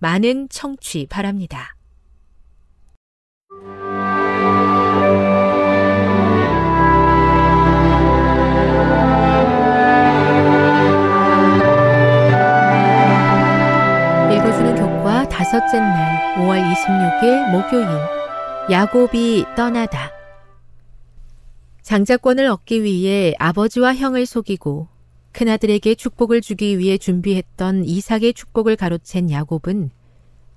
많은 청취 바랍니다. 읽어주는 교과 다섯째 날 5월 26일 목요일 야곱이 떠나다 장자권을 얻기 위해 아버지와 형을 속이고 큰아들에게 축복을 주기 위해 준비했던 이삭의 축복을 가로챈 야곱은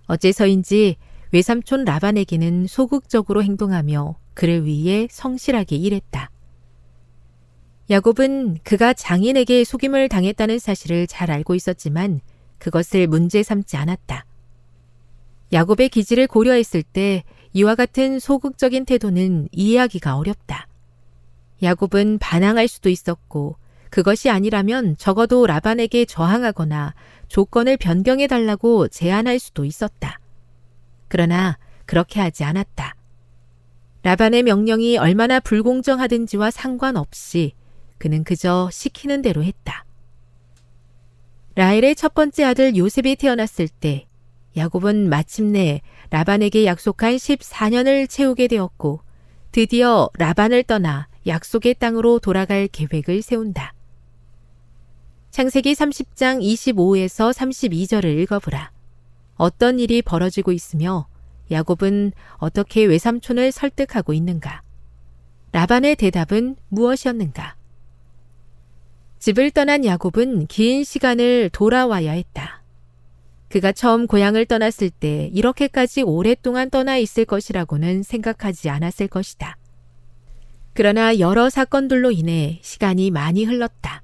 어째서인지 외삼촌 라반에게는 소극적으로 행동하며 그를 위해 성실하게 일했다. 야곱은 그가 장인에게 속임을 당했다는 사실을 잘 알고 있었지만 그것을 문제 삼지 않았다. 야곱의 기질을 고려했을 때 이와 같은 소극적인 태도는 이해하기가 어렵다. 야곱은 반항할 수도 있었고 그것이 아니라면 적어도 라반에게 저항하거나 조건을 변경해 달라고 제안할 수도 있었다. 그러나 그렇게 하지 않았다. 라반의 명령이 얼마나 불공정하든지와 상관없이 그는 그저 시키는 대로 했다. 라헬의 첫 번째 아들 요셉이 태어났을 때 야곱은 마침내 라반에게 약속한 14년을 채우게 되었고 드디어 라반을 떠나 약속의 땅으로 돌아갈 계획을 세운다. 창세기 30장 25에서 32절을 읽어보라. 어떤 일이 벌어지고 있으며 야곱은 어떻게 외삼촌을 설득하고 있는가? 라반의 대답은 무엇이었는가? 집을 떠난 야곱은 긴 시간을 돌아와야 했다. 그가 처음 고향을 떠났을 때 이렇게까지 오랫동안 떠나 있을 것이라고는 생각하지 않았을 것이다. 그러나 여러 사건들로 인해 시간이 많이 흘렀다.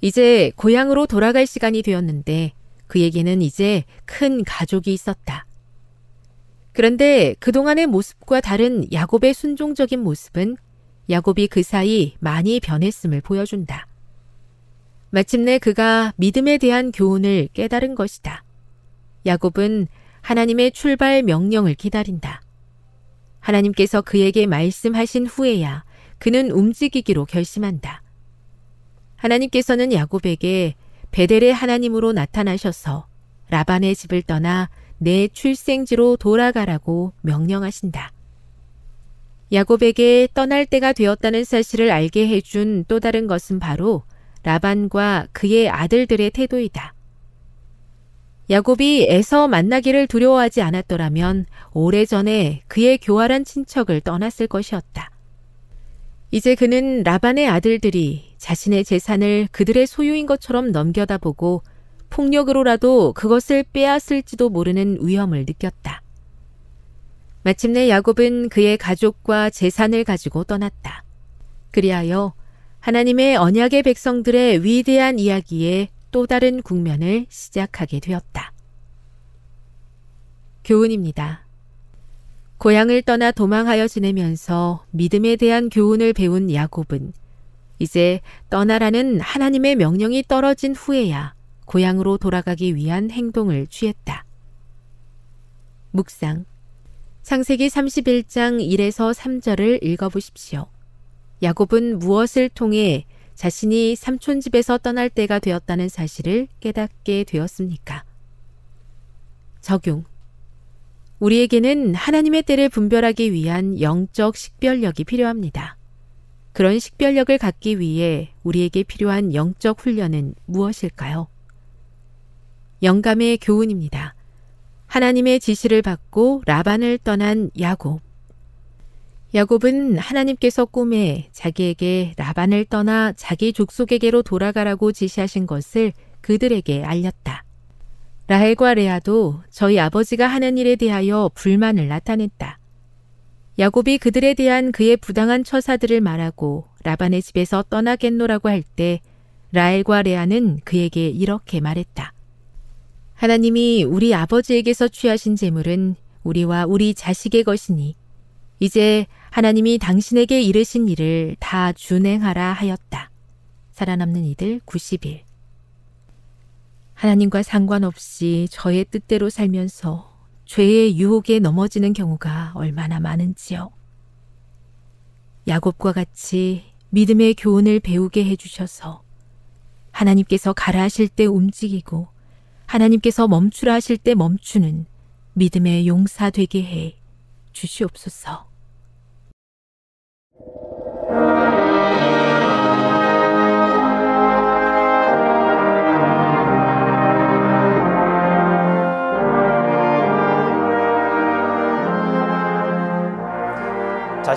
이제 고향으로 돌아갈 시간이 되었는데 그에게는 이제 큰 가족이 있었다. 그런데 그동안의 모습과 다른 야곱의 순종적인 모습은 야곱이 그 사이 많이 변했음을 보여준다. 마침내 그가 믿음에 대한 교훈을 깨달은 것이다. 야곱은 하나님의 출발 명령을 기다린다. 하나님께서 그에게 말씀하신 후에야 그는 움직이기로 결심한다. 하나님께서는 야곱에게 베델의 하나님으로 나타나셔서 라반의 집을 떠나 내 출생지로 돌아가라고 명령하신다. 야곱에게 떠날 때가 되었다는 사실을 알게 해준 또 다른 것은 바로 라반과 그의 아들들의 태도이다. 야곱이 에서 만나기를 두려워하지 않았더라면 오래전에 그의 교활한 친척을 떠났을 것이었다. 이제 그는 라반의 아들들이 자신의 재산을 그들의 소유인 것처럼 넘겨다 보고 폭력으로라도 그것을 빼앗을지도 모르는 위험을 느꼈다. 마침내 야곱은 그의 가족과 재산을 가지고 떠났다. 그리하여 하나님의 언약의 백성들의 위대한 이야기에 또 다른 국면을 시작하게 되었다. 교훈입니다. 고향을 떠나 도망하여 지내면서 믿음에 대한 교훈을 배운 야곱은 이제 떠나라는 하나님의 명령이 떨어진 후에야 고향으로 돌아가기 위한 행동을 취했다. 묵상. 창세기 31장 1에서 3절을 읽어보십시오. 야곱은 무엇을 통해 자신이 삼촌 집에서 떠날 때가 되었다는 사실을 깨닫게 되었습니까? 적용. 우리에게는 하나님의 때를 분별하기 위한 영적 식별력이 필요합니다. 그런 식별력을 갖기 위해 우리에게 필요한 영적 훈련은 무엇일까요? 영감의 교훈입니다. 하나님의 지시를 받고 라반을 떠난 야곱. 야곱은 하나님께서 꿈에 자기에게 라반을 떠나 자기 족속에게로 돌아가라고 지시하신 것을 그들에게 알렸다. 라헬과 레아도 저희 아버지가 하는 일에 대하여 불만을 나타냈다. 야곱이 그들에 대한 그의 부당한 처사들을 말하고 라반의 집에서 떠나겠노라고 할 때 라헬과 레아는 그에게 이렇게 말했다. 하나님이 우리 아버지에게서 취하신 재물은 우리와 우리 자식의 것이니 이제 하나님이 당신에게 이르신 일을 다 준행하라 하였다. 살아남는 이들 90일. 하나님과 상관없이 저의 뜻대로 살면서 죄의 유혹에 넘어지는 경우가 얼마나 많은지요. 야곱과 같이 믿음의 교훈을 배우게 해주셔서 하나님께서 가라 하실 때 움직이고 하나님께서 멈추라 하실 때 멈추는 믿음의 용사 되게 해 주시옵소서.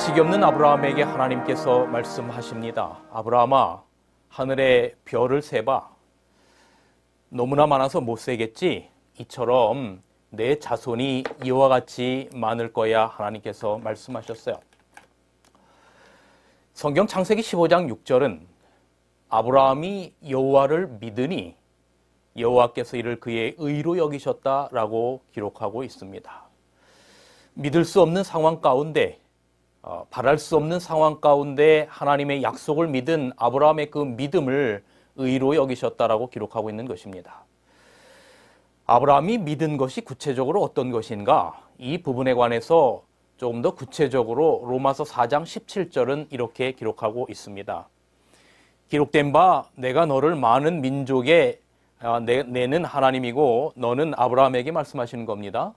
자식이 없는 아브라함에게 하나님께서 말씀하십니다. 아브라함아, 하늘의 별을 세봐. 너무나 많아서 못 세겠지? 이처럼 내 자손이 이와 같이 많을 거야 하나님께서 말씀하셨어요. 성경 창세기 15장 6절은 아브라함이 여호와를 믿으니 여호와께서 이를 그의 의로 여기셨다라고 기록하고 있습니다. 믿을 수 없는 상황 가운데 어, 바랄 수 없는 상황 가운데 하나님의 약속을 믿은 아브라함의 그 믿음을 의로 여기셨다라고 기록하고 있는 것입니다. 아브라함이 믿은 것이 구체적으로 어떤 것인가? 이 부분에 관해서 조금 더 구체적으로 로마서 4장 17절은 이렇게 기록하고 있습니다. 기록된 바 내가 너를 많은 민족에 아, 내는 하나님이고 너는 아브라함에게 말씀하시는 겁니다.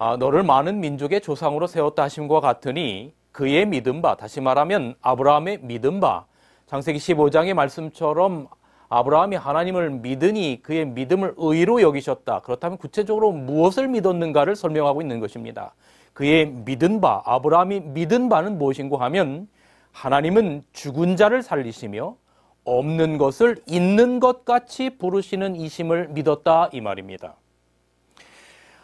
아, 너를 많은 민족의 조상으로 세웠다 하심과 같으니 그의 믿음 바 다시 말하면 아브라함의 믿음 바 장세기 15장의 말씀처럼 아브라함이 하나님을 믿으니 그의 믿음을 의로 여기셨다. 그렇다면 구체적으로 무엇을 믿었는가를 설명하고 있는 것입니다. 그의 믿은 바, 아브라함이 믿은 바는 무엇인고 하면 하나님은 죽은 자를 살리시며 없는 것을 있는 것 같이 부르시는 이심을 믿었다 이 말입니다.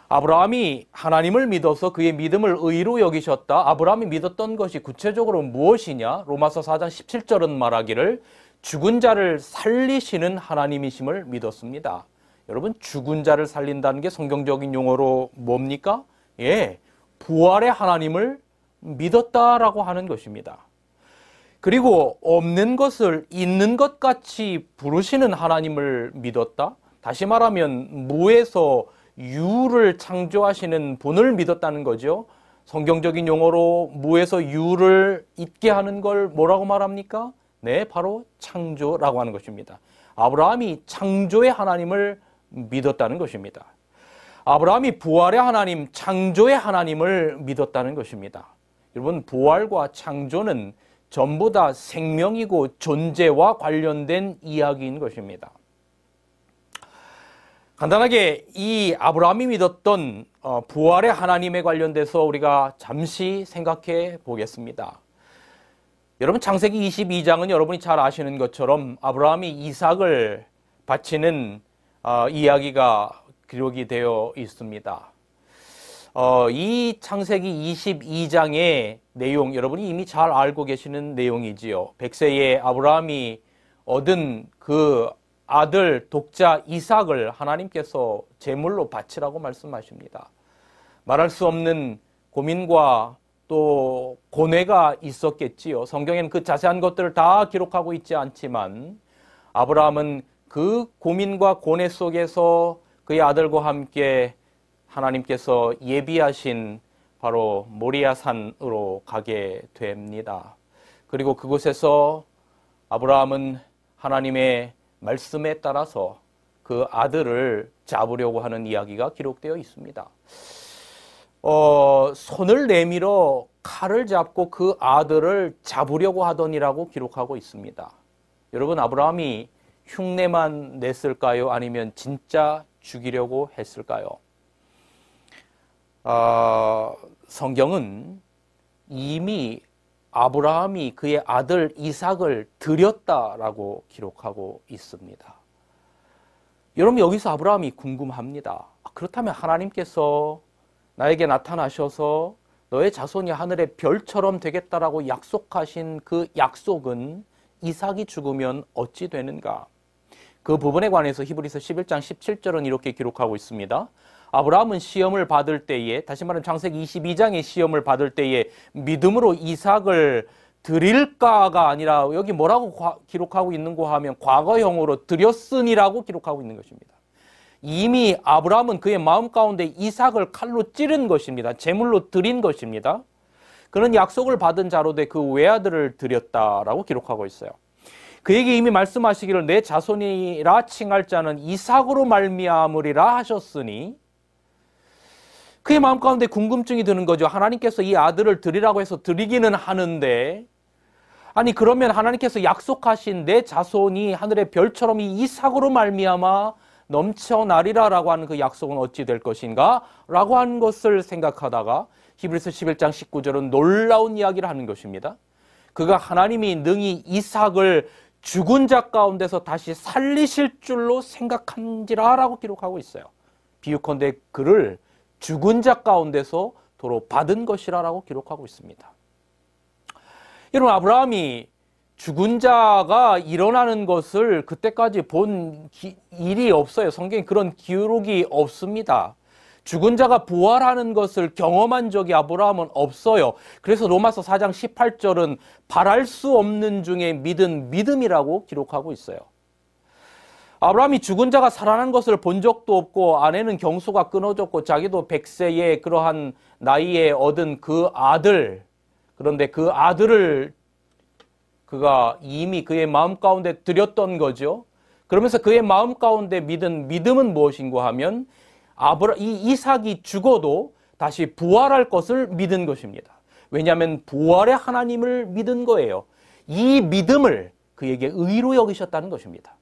아브라함이 하나님을 믿어서 그의 믿음을 의로 여기셨다. 아브라함이 믿었던 것이 구체적으로 무엇이냐? 로마서 4장 17절은 말하기를 죽은 자를 살리시는 하나님이심을 믿었습니다. 여러분 죽은 자를 살린다는 게 성경적인 용어로 뭡니까? 예, 부활의 하나님을 믿었다라고 하는 것입니다. 그리고 없는 것을 있는 것 같이 부르시는 하나님을 믿었다. 다시 말하면 무에서 유를 창조하시는 분을 믿었다는 거죠. 성경적인 용어로 무에서 유를 있게 하는 걸 뭐라고 말합니까? 네, 바로 창조라고 하는 것입니다. 아브라함이 창조의 하나님을 믿었다는 것입니다. 아브라함이 부활의 하나님, 창조의 하나님을 믿었다는 것입니다. 여러분, 부활과 창조는 전부 다 생명이고 존재와 관련된 이야기인 것입니다. 간단하게 이 아브라함이 믿었던 어, 부활의 하나님에 관련돼서 우리가 잠시 생각해 보겠습니다. 여러분 창세기 22장은 여러분이 잘 아시는 것처럼 아브라함이 이삭을 바치는 어, 이야기가 기록이 되어 있습니다. 어, 이 창세기 22장의 내용 여러분이 이미 잘 알고 계시는 내용이지요. 백세의 아브라함이 얻은 그 아들 독자 이삭을 하나님께서 제물로 바치라고 말씀하십니다. 말할 수 없는 고민과 또 고뇌가 있었겠지요. 성경에는 그 자세한 것들을 다 기록하고 있지 않지만 아브라함은 그 고민과 고뇌 속에서 그의 아들과 함께 하나님께서 예비하신 바로 모리아산으로 가게 됩니다. 그리고 그곳에서 아브라함은 하나님의 말씀에 따라서 그 아들을 잡으려고 하는 이야기가 기록되어 있습니다. 어, 손을 내밀어 칼을 잡고 그 아들을 잡으려고 하더니라고 기록하고 있습니다. 여러분, 아브라함이 흉내만 냈을까요? 아니면 진짜 죽이려고 했을까요? 어, 성경은 이미 아브라함이 그의 아들 이삭을 드렸다라고 기록하고 있습니다. 여러분 여기서 아브라함이 궁금합니다. 아, 그렇다면 하나님께서 나에게 나타나셔서 너의 자손이 하늘의 별처럼 되겠다라고 약속하신 그 약속은 이삭이 죽으면 어찌 되는가? 그 부분에 관해서 히브리서 11장 17절은 이렇게 기록하고 있습니다. 아브라함은 시험을 받을 때에 다시 말하면 창세기 22장의 시험을 받을 때에 믿음으로 이삭을 드릴까가 아니라 여기 뭐라고 기록하고 있는고 하면 과거형으로 드렸으니라고 기록하고 있는 것입니다. 이미 아브라함은 그의 마음 가운데 이삭을 칼로 찌른 것입니다. 제물로 드린 것입니다. 그런 약속을 받은 자로 돼 그 외아들을 드렸다라고 기록하고 있어요. 그에게 이미 말씀하시기를 내 자손이라 칭할 자는 이삭으로 말미암으리라 하셨으니 그의 마음 가운데 궁금증이 드는 거죠. 하나님께서 이 아들을 드리라고 해서 드리기는 하는데 아니 그러면 하나님께서 약속하신 내 자손이 하늘의 별처럼 이 이삭으로 말미암아 넘쳐나리라라고 하는 그 약속은 어찌 될 것인가? 라고 하는 것을 생각하다가 히브리서 11장 19절은 놀라운 이야기를 하는 것입니다. 그가 하나님이 능히 이삭을 죽은 자 가운데서 다시 살리실 줄로 생각한지라라고 기록하고 있어요. 비유컨대 그를 죽은 자 가운데서 도로 받은 것이라라고 기록하고 있습니다. 여러분 아브라함이 죽은 자가 일어나는 것을 그때까지 본 기, 일이 없어요. 성경에 그런 기록이 없습니다. 죽은 자가 부활하는 것을 경험한 적이 아브라함은 없어요. 그래서 로마서 4장 18절은 바랄 수 없는 중에 믿은 믿음이라고 기록하고 있어요. 아브라함이 죽은 자가 살아난 것을 본 적도 없고 아내는 경수가 끊어졌고 자기도 백세의 그러한 나이에 얻은 그 아들 그런데 그 아들을 그가 이미 그의 마음 가운데 드렸던 거죠. 그러면서 그의 마음 가운데 믿은 믿음은 무엇인가 하면 아브라 이 이삭이 죽어도 다시 부활할 것을 믿은 것입니다. 왜냐하면 부활의 하나님을 믿은 거예요. 이 믿음을 그에게 의로 여기셨다는 것입니다.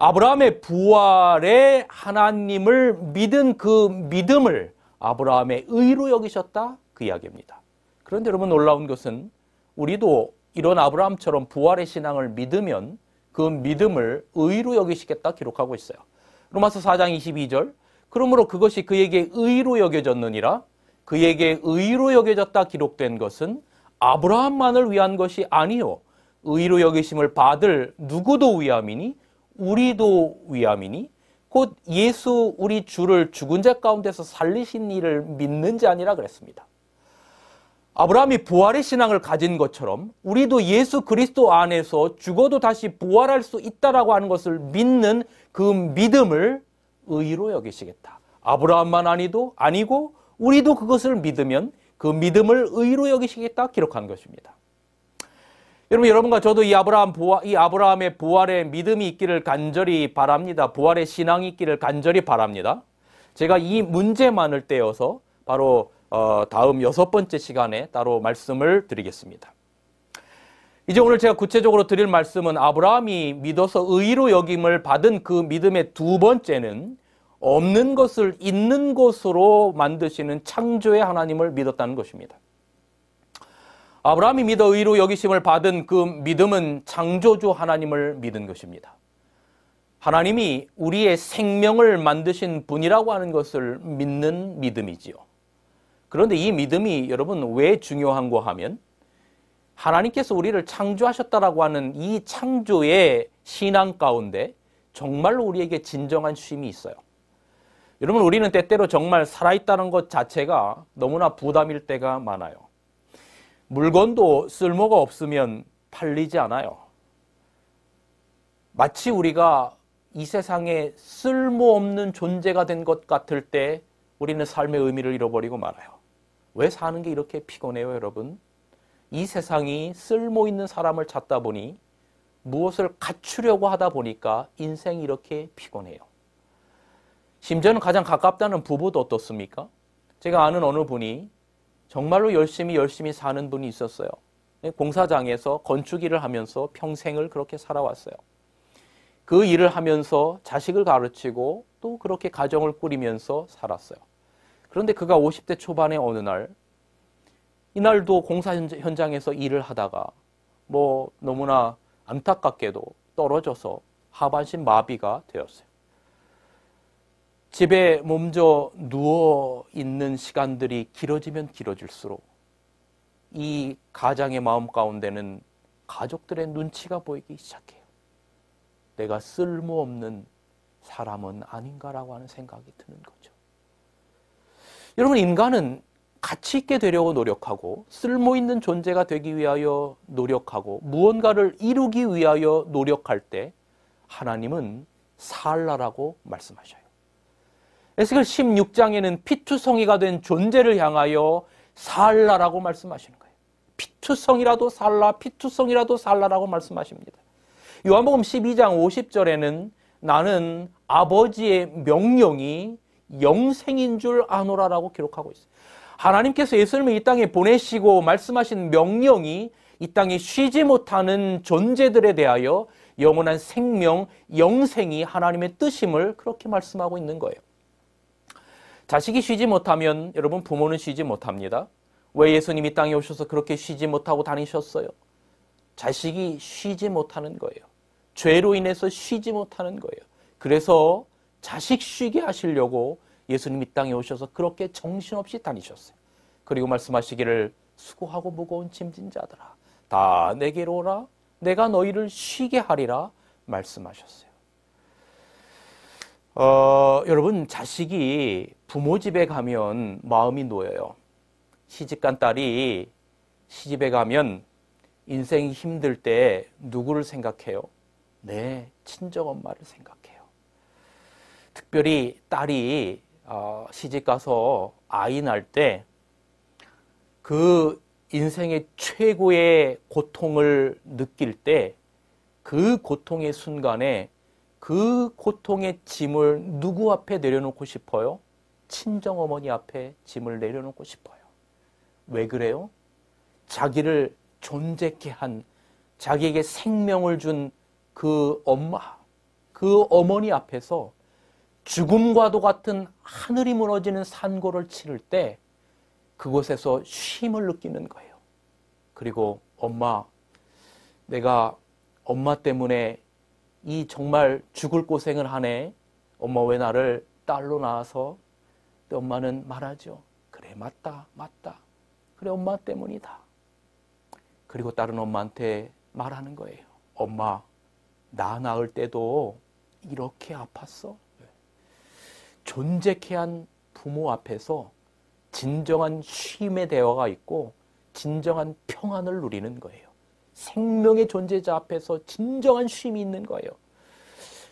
아브라함의 부활의 하나님을 믿은 그 믿음을 아브라함의 의로 여기셨다 그 이야기입니다. 그런데 여러분 놀라운 것은 우리도 이런 아브라함처럼 부활의 신앙을 믿으면 그 믿음을 의로 여기시겠다 기록하고 있어요. 로마서 4장 22절 그러므로 그것이 그에게 의로 여겨졌느니라 그에게 의로 여겨졌다 기록된 것은 아브라함만을 위한 것이 아니요 의로 여기심을 받을 누구도 위함이니 우리도 위함이니 곧 예수 우리 주를 죽은 자 가운데서 살리신 이를 믿는 자 아니라 그랬습니다. 아브라함이 부활의 신앙을 가진 것처럼 우리도 예수 그리스도 안에서 죽어도 다시 부활할 수 있다라고 하는 것을 믿는 그 믿음을 의로 여기시겠다. 아브라함만 아니도 아니고 우리도 그것을 믿으면 그 믿음을 의로 여기시겠다 기록한 것입니다. 여러분 여러분과 저도 이 아브라함 부활, 이 아브라함의 부활의 믿음이 있기를 간절히 바랍니다. 부활의 신앙이 있기를 간절히 바랍니다. 제가 이 문제만을 떼어서 바로 어, 다음 여섯 번째 시간에 따로 말씀을 드리겠습니다. 이제 오늘 제가 구체적으로 드릴 말씀은 아브라함이 믿어서 의로 여김을 받은 그 믿음의 두 번째는 없는 것을 있는 것으로 만드시는 창조의 하나님을 믿었다는 것입니다. 아브라함이 믿어 의로 여기심을 받은 그 믿음은 창조주 하나님을 믿은 것입니다. 하나님이 우리의 생명을 만드신 분이라고 하는 것을 믿는 믿음이지요. 그런데 이 믿음이 여러분 왜 중요한고 하면 하나님께서 우리를 창조하셨다라고 하는 이 창조의 신앙 가운데 정말로 우리에게 진정한 쉼이 있어요. 여러분 우리는 때때로 정말 살아있다는 것 자체가 너무나 부담일 때가 많아요. 물건도 쓸모가 없으면 팔리지 않아요. 마치 우리가 이 세상에 쓸모없는 존재가 된 것 같을 때 우리는 삶의 의미를 잃어버리고 말아요. 왜 사는 게 이렇게 피곤해요, 여러분? 이 세상이 쓸모 있는 사람을 찾다 보니 무엇을 갖추려고 하다 보니까 인생이 이렇게 피곤해요. 심지어는 가장 가깝다는 부부도 어떻습니까? 제가 아는 어느 분이 정말로 열심히 열심히 사는 분이 있었어요. 공사장에서 건축 일을 하면서 평생을 그렇게 살아왔어요. 그 일을 하면서 자식을 가르치고 또 그렇게 가정을 꾸리면서 살았어요. 그런데 그가 50대 초반의 어느 날, 이날도 공사 현장에서 일을 하다가 뭐 너무나 안타깝게도 떨어져서 하반신 마비가 되었어요. 집에 몸져 누워 있는 시간들이 길어지면 길어질수록 이 가장의 마음 가운데는 가족들의 눈치가 보이기 시작해요. 내가 쓸모없는 사람은 아닌가라고 하는 생각이 드는 거죠. 여러분, 인간은 가치 있게 되려고 노력하고 쓸모 있는 존재가 되기 위하여 노력하고 무언가를 이루기 위하여 노력할 때 하나님은 살라라고 말씀하셔요. 에스겔 16장에는 피투성이가 된 존재를 향하여 살라라고 말씀하시는 거예요. 피투성이라도 살라, 피투성이라도 살라라고 말씀하십니다. 요한복음 12장 50절에는 나는 아버지의 명령이 영생인 줄 아노라라고 기록하고 있어요. 하나님께서 예수님을 이 땅에 보내시고 말씀하신 명령이 이 땅에 쉬지 못하는 존재들에 대하여 영원한 생명, 영생이 하나님의 뜻임을 그렇게 말씀하고 있는 거예요. 자식이 쉬지 못하면 여러분 부모는 쉬지 못합니다. 왜 예수님이 땅에 오셔서 그렇게 쉬지 못하고 다니셨어요? 자식이 쉬지 못하는 거예요. 죄로 인해서 쉬지 못하는 거예요. 그래서 자식 쉬게 하시려고 예수님이 땅에 오셔서 그렇게 정신없이 다니셨어요. 그리고 말씀하시기를 수고하고 무거운 짐진 자들아 다 내게로 오라 내가 너희를 쉬게 하리라 말씀하셨어요. 어, 여러분 자식이 부모 집에 가면 마음이 놓여요. 시집간 딸이 시집에 가면 인생이 힘들 때 누구를 생각해요? 네, 친정 엄마를 생각해요. 특별히 딸이 어, 시집 가서 아이 날때그 인생의 최고의 고통을 느낄 때 그 고통의 순간에 그 고통의 짐을 누구 앞에 내려놓고 싶어요? 친정 어머니 앞에 짐을 내려놓고 싶어요. 왜 그래요? 자기를 존재케 한 자기에게 생명을 준 그 엄마, 그 어머니 앞에서 죽음과도 같은 하늘이 무너지는 산고를 치를 때 그곳에서 쉼을 느끼는 거예요. 그리고 엄마, 내가 엄마 때문에 이 정말 죽을 고생을 하네. 엄마 왜 나를 딸로 낳아서? 엄마는 말하죠. 그래, 맞다, 맞다. 그래, 엄마 때문이다. 그리고 다른 엄마한테 말하는 거예요. 엄마, 나 낳을 때도 이렇게 아팠어. 존재케 한 부모 앞에서 진정한 쉼의 대화가 있고 진정한 평안을 누리는 거예요. 생명의 존재자 앞에서 진정한 쉼이 있는 거예요.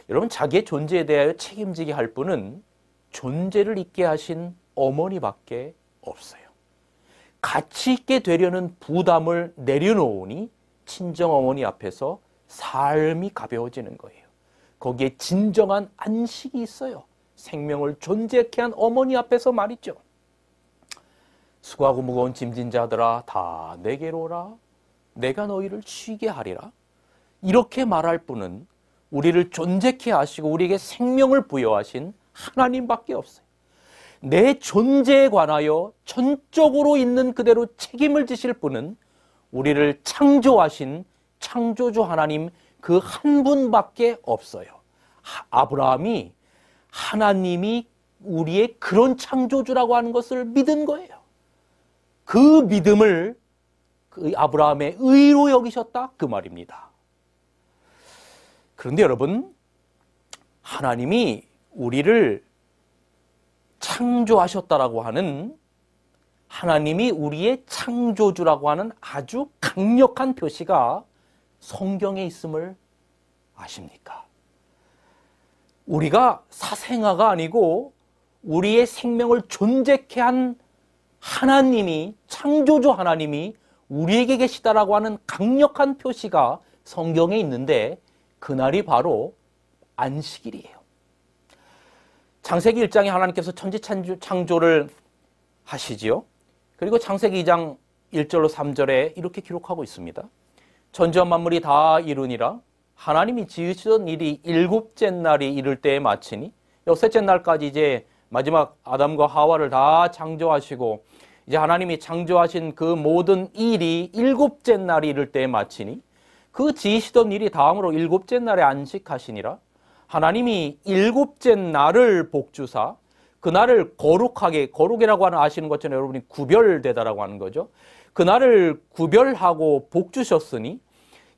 여러분 자기의 존재에 대하여 책임지게 할 분은 존재를 있게 하신 어머니밖에 없어요. 가치 있게 되려는 부담을 내려놓으니 친정 어머니 앞에서 삶이 가벼워지는 거예요. 거기에 진정한 안식이 있어요. 생명을 존재케 한 어머니 앞에서 말이죠. 수고하고 무거운 짐진 자들아 다 내게로 오라. 내가 너희를 쉬게 하리라. 이렇게 말할 분은 우리를 존재케 하시고 우리에게 생명을 부여하신 하나님밖에 없어요. 내 존재에 관하여 전적으로 있는 그대로 책임을 지실 분은 우리를 창조하신 창조주 하나님 그 한 분밖에 없어요. 아브라함이 하나님이 우리의 그런 창조주라고 하는 것을 믿은 거예요. 그 믿음을 그 아브라함의 의로 여기셨다 그 말입니다. 그런데 여러분 하나님이 우리를 창조하셨다라고 하는 하나님이 우리의 창조주라고 하는 아주 강력한 표시가 성경에 있음을 아십니까? 우리가 사생아가 아니고 우리의 생명을 존재케 한 하나님이 창조주 하나님이 우리에게 계시다라고 하는 강력한 표시가 성경에 있는데 그날이 바로 안식일이에요. 창세기 1장에 하나님께서 천지 창조를 하시지요. 그리고 창세기 2장 1절로 3절에 이렇게 기록하고 있습니다. 천지와 만물이 다 이루니라 하나님이 지으시던 일이 일곱째 날이 이를 때에 마치니 여섯째 날까지 이제 마지막 아담과 하와를 다 창조하시고 이제 하나님이 창조하신 그 모든 일이 일곱째 날이 이를 때에 마치니 그 지으시던 일이 다음으로 일곱째 날에 안식하시니라 하나님이 일곱째 날을 복주사 그날을 거룩하게 거룩이라고 하는 아시는 것처럼 여러분이 구별되다라고 하는 거죠. 그날을 구별하고 복주셨으니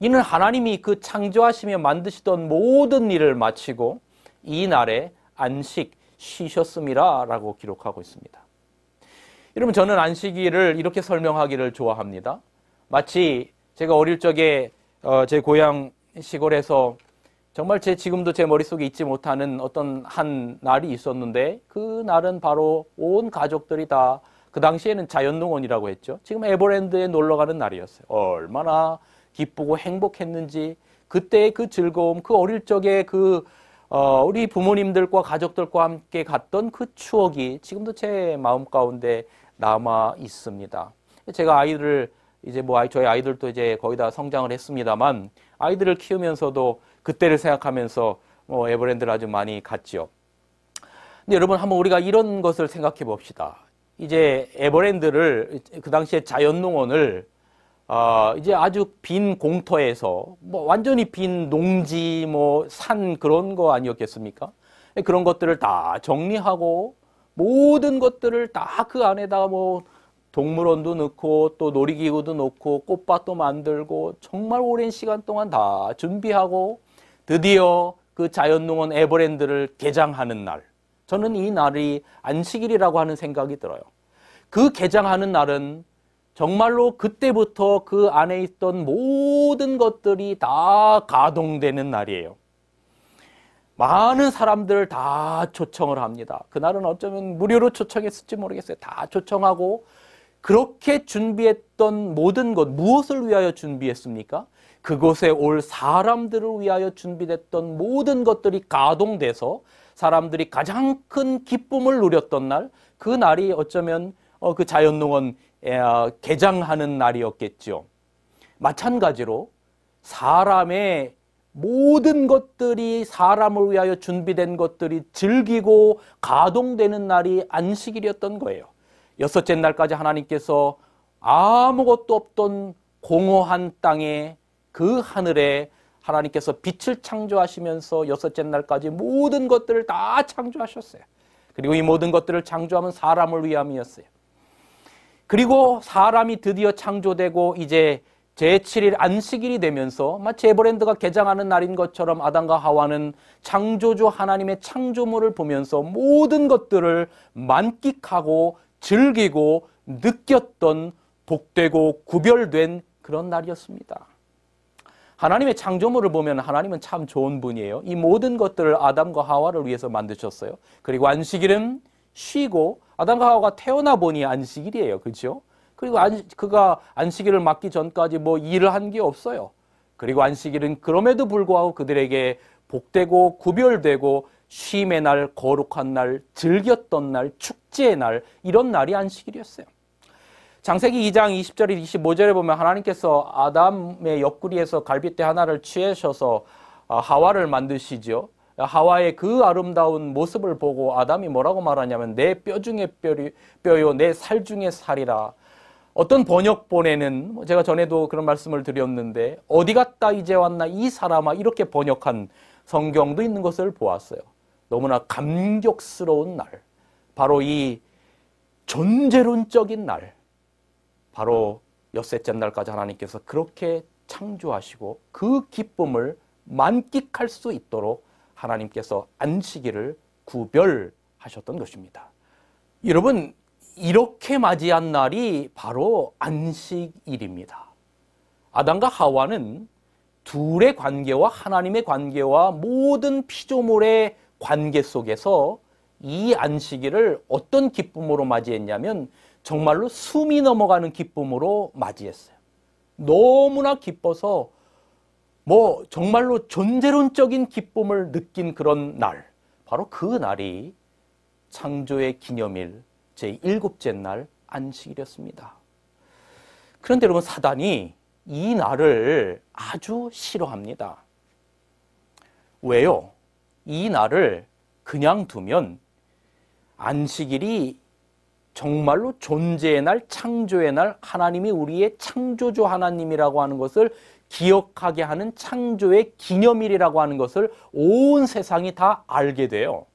이는 하나님이 그 창조하시며 만드시던 모든 일을 마치고 이 날에 안식 쉬셨음이라라고 기록하고 있습니다. 여러분 저는 안식일을 이렇게 설명하기를 좋아합니다. 마치 제가 어릴 적에 어, 제 고향 시골에서 정말 제 지금도 제 머릿속에 잊지 못하는 어떤 한 날이 있었는데 그 날은 바로 온 가족들이 다 그 당시에는 자연농원이라고 했죠. 지금 에버랜드에 놀러 가는 날이었어요. 얼마나 기쁘고 행복했는지 그때의 그 즐거움, 그 어릴 적에 그 어, 우리 부모님들과 가족들과 함께 갔던 그 추억이 지금도 제 마음 가운데 남아 있습니다. 제가 아이들을 이제 뭐 저희 아이들도 이제 거의 다 성장을 했습니다만 아이들을 키우면서도 그때를 생각하면서 뭐 에버랜드를 아주 많이 갔죠. 근데 여러분 한번 우리가 이런 것을 생각해 봅시다. 이제 에버랜드를 그 당시에 자연농원을 어, 이제 아주 빈 공터에서 뭐 완전히 빈 농지 뭐 산 그런 거 아니었겠습니까? 그런 것들을 다 정리하고 모든 것들을 다 그 안에다가 뭐 동물원도 넣고 또 놀이기구도 넣고 꽃밭도 만들고 정말 오랜 시간 동안 다 준비하고 드디어 그 자연농원 에버랜드를 개장하는 날. 저는 이 날이 안식일이라고 하는 생각이 들어요. 그 개장하는 날은 정말로 그때부터 그 안에 있던 모든 것들이 다 가동되는 날이에요. 많은 사람들을 다 초청을 합니다. 그날은 어쩌면 무료로 초청했을지 모르겠어요. 다 초청하고 그렇게 준비했던 모든 것, 무엇을 위하여 준비했습니까? 그곳에 올 사람들을 위하여 준비됐던 모든 것들이 가동돼서 사람들이 가장 큰 기쁨을 누렸던 날, 그 날이 어쩌면 어, 그 자연농원 어, 개장하는 날이었겠죠. 마찬가지로 사람의 모든 것들이 사람을 위하여 준비된 것들이 즐기고 가동되는 날이 안식일이었던 거예요. 여섯째 날까지 하나님께서 아무것도 없던 공허한 땅에 그 하늘에 하나님께서 빛을 창조하시면서 여섯째 날까지 모든 것들을 다 창조하셨어요. 그리고 이 모든 것들을 창조하면 사람을 위함이었어요. 그리고 사람이 드디어 창조되고 이제 제7일 안식일이 되면서 마치 에버랜드가 개장하는 날인 것처럼 아담과 하와는 창조주 하나님의 창조물을 보면서 모든 것들을 만끽하고 즐기고 느꼈던 복되고 구별된 그런 날이었습니다. 하나님의 창조물을 보면 하나님은 참 좋은 분이에요. 이 모든 것들을 아담과 하와를 위해서 만드셨어요. 그리고 안식일은 쉬고 아담과 하와가 태어나 보니 안식일이에요. 그죠? 그리고 안, 그가 안식일을 맞기 전까지 뭐 일을 한 게 없어요. 그리고 안식일은 그럼에도 불구하고 그들에게 복되고 구별되고 쉼의 날, 거룩한 날, 즐겼던 날, 축제의 날 이런 날이 안식일이었어요. 장세기 2장 20절 25절에 보면 하나님께서 아담의 옆구리에서 갈빗대 하나를 취하셔서 아, 하와를 만드시죠. 하와의 그 아름다운 모습을 보고 아담이 뭐라고 말하냐면 내 뼈 중에 뼈요 내 살 중에 살이라. 어떤 번역본에는 뭐 제가 전에도 그런 말씀을 드렸는데 어디 갔다 이제 왔나 이 사람아 이렇게 번역한 성경도 있는 것을 보았어요. 너무나 감격스러운 날. 바로 이 존재론적인 날. 바로 엿새째 날까지 하나님께서 그렇게 창조하시고 그 기쁨을 만끽할 수 있도록 하나님께서 안식일을 구별하셨던 것입니다. 여러분, 이렇게 맞이한 날이 바로 안식일입니다. 아담과 하와는 둘의 관계와 하나님의 관계와 모든 피조물의 관계 속에서 이 안식일을 어떤 기쁨으로 맞이했냐면 정말로 숨이 넘어가는 기쁨으로 맞이했어요. 너무나 기뻐서 뭐 정말로 존재론적인 기쁨을 느낀 그런 날, 바로 그 날이 창조의 기념일 제7째 날 안식일이었습니다. 그런데 여러분 사단이 이 날을 아주 싫어합니다. 왜요? 이 날을 그냥 두면 안식일이 정말로 존재의 날, 창조의 날, 하나님이 우리의 창조주 하나님이라고 하는 것을 기억하게 하는 창조의 기념일이라고 하는 것을 온 세상이 다 알게 돼요.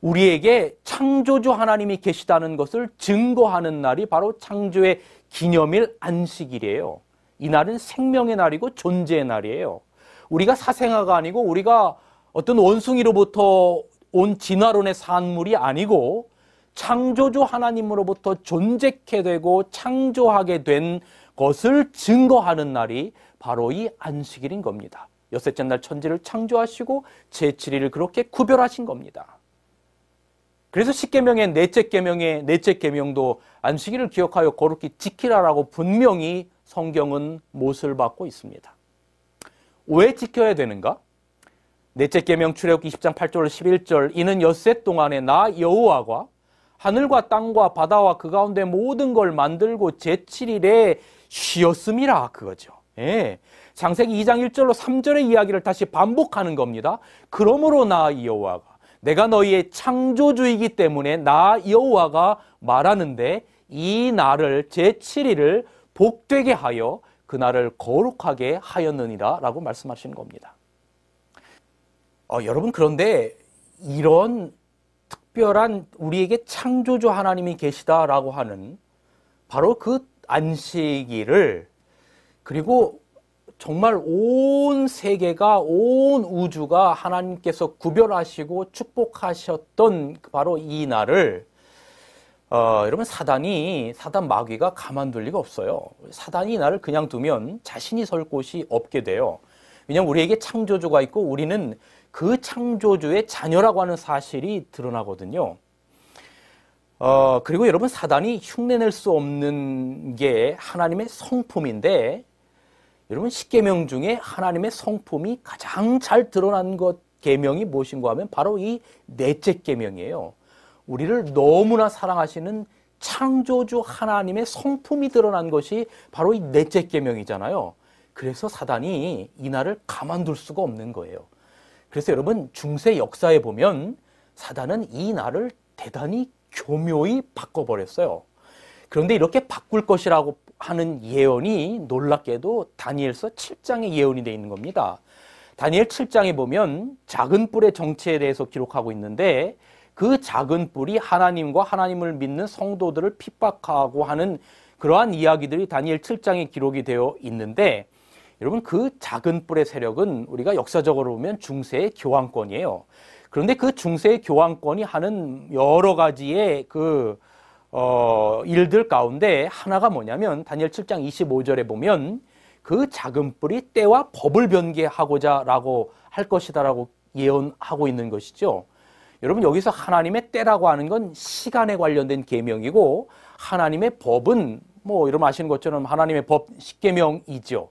우리에게 창조주 하나님이 계시다는 것을 증거하는 날이 바로 창조의 기념일 안식일이에요. 이 날은 생명의 날이고 존재의 날이에요. 우리가 사생아가 아니고 우리가 어떤 원숭이로부터 온 진화론의 산물이 아니고 창조주 하나님으로부터 존재케 되고 창조하게 된 것을 증거하는 날이 바로 이 안식일인 겁니다. 여섯째 날 천지를 창조하시고 제7일을 그렇게 구별하신 겁니다. 그래서 십계명의 넷째 계명의 넷째 계명도 안식일을 기억하여 거룩히 지키라라고 분명히 성경은 못을 받고 있습니다. 왜 지켜야 되는가? 넷째 계명 출애굽기 20장 8절 11절 이는 엿새 동안에 나 여호와가 하늘과 땅과 바다와 그 가운데 모든 걸 만들고 제7일에 쉬었음이라 그거죠. 예. 장세기 2장 1절로 3절의 이야기를 다시 반복하는 겁니다. 그러므로 나 여호와가 내가 너희의 창조주이기 때문에 나 여호와가 말하는데 이 날을 제7일을 복되게 하여 그 날을 거룩하게 하였느니라 라고 말씀하시는 겁니다. 어, 여러분 그런데 이런 특별한 우리에게 창조주 하나님이 계시다라고 하는 바로 그 안식일을 그리고 정말 온 세계가 온 우주가 하나님께서 구별하시고 축복하셨던 바로 이 날을 어, 여러분 사단이 사단 마귀가 가만둘 리가 없어요. 사단이 이 날을 그냥 두면 자신이 설 곳이 없게 돼요. 왜냐하면 우리에게 창조주가 있고 우리는 그 창조주의 자녀라고 하는 사실이 드러나거든요. 어, 그리고 여러분 사단이 흉내낼 수 없는 게 하나님의 성품인데 여러분 십계명 중에 하나님의 성품이 가장 잘 드러난 것 계명이 무엇인가 하면 바로 이 넷째 계명이에요. 우리를 너무나 사랑하시는 창조주 하나님의 성품이 드러난 것이 바로 이 넷째 계명이잖아요. 그래서 사단이 이 날을 가만둘 수가 없는 거예요. 그래서 여러분 중세 역사에 보면 사단은 이 날을 대단히 교묘히 바꿔버렸어요. 그런데 이렇게 바꿀 것이라고 하는 예언이 놀랍게도 다니엘서 7장의 예언이 되어 있는 겁니다. 다니엘 7장에 보면 작은 뿔의 정체에 대해서 기록하고 있는데 그 작은 뿔이 하나님과 하나님을 믿는 성도들을 핍박하고 하는 그러한 이야기들이 다니엘 7장에 기록이 되어 있는데 여러분 그 작은 뿔의 세력은 우리가 역사적으로 보면 중세의 교황권이에요. 그런데 그 중세의 교황권이 하는 여러 가지의 그 어, 일들 가운데 하나가 뭐냐면 다니엘 7장 25절에 보면 그 작은 뿔이 때와 법을 변개하고자 라고 할 것이다 라고 예언하고 있는 것이죠. 여러분 여기서 하나님의 때라고 하는 건 시간에 관련된 계명이고 하나님의 법은 뭐 여러분 아시는 것처럼 하나님의 법 십계명이죠.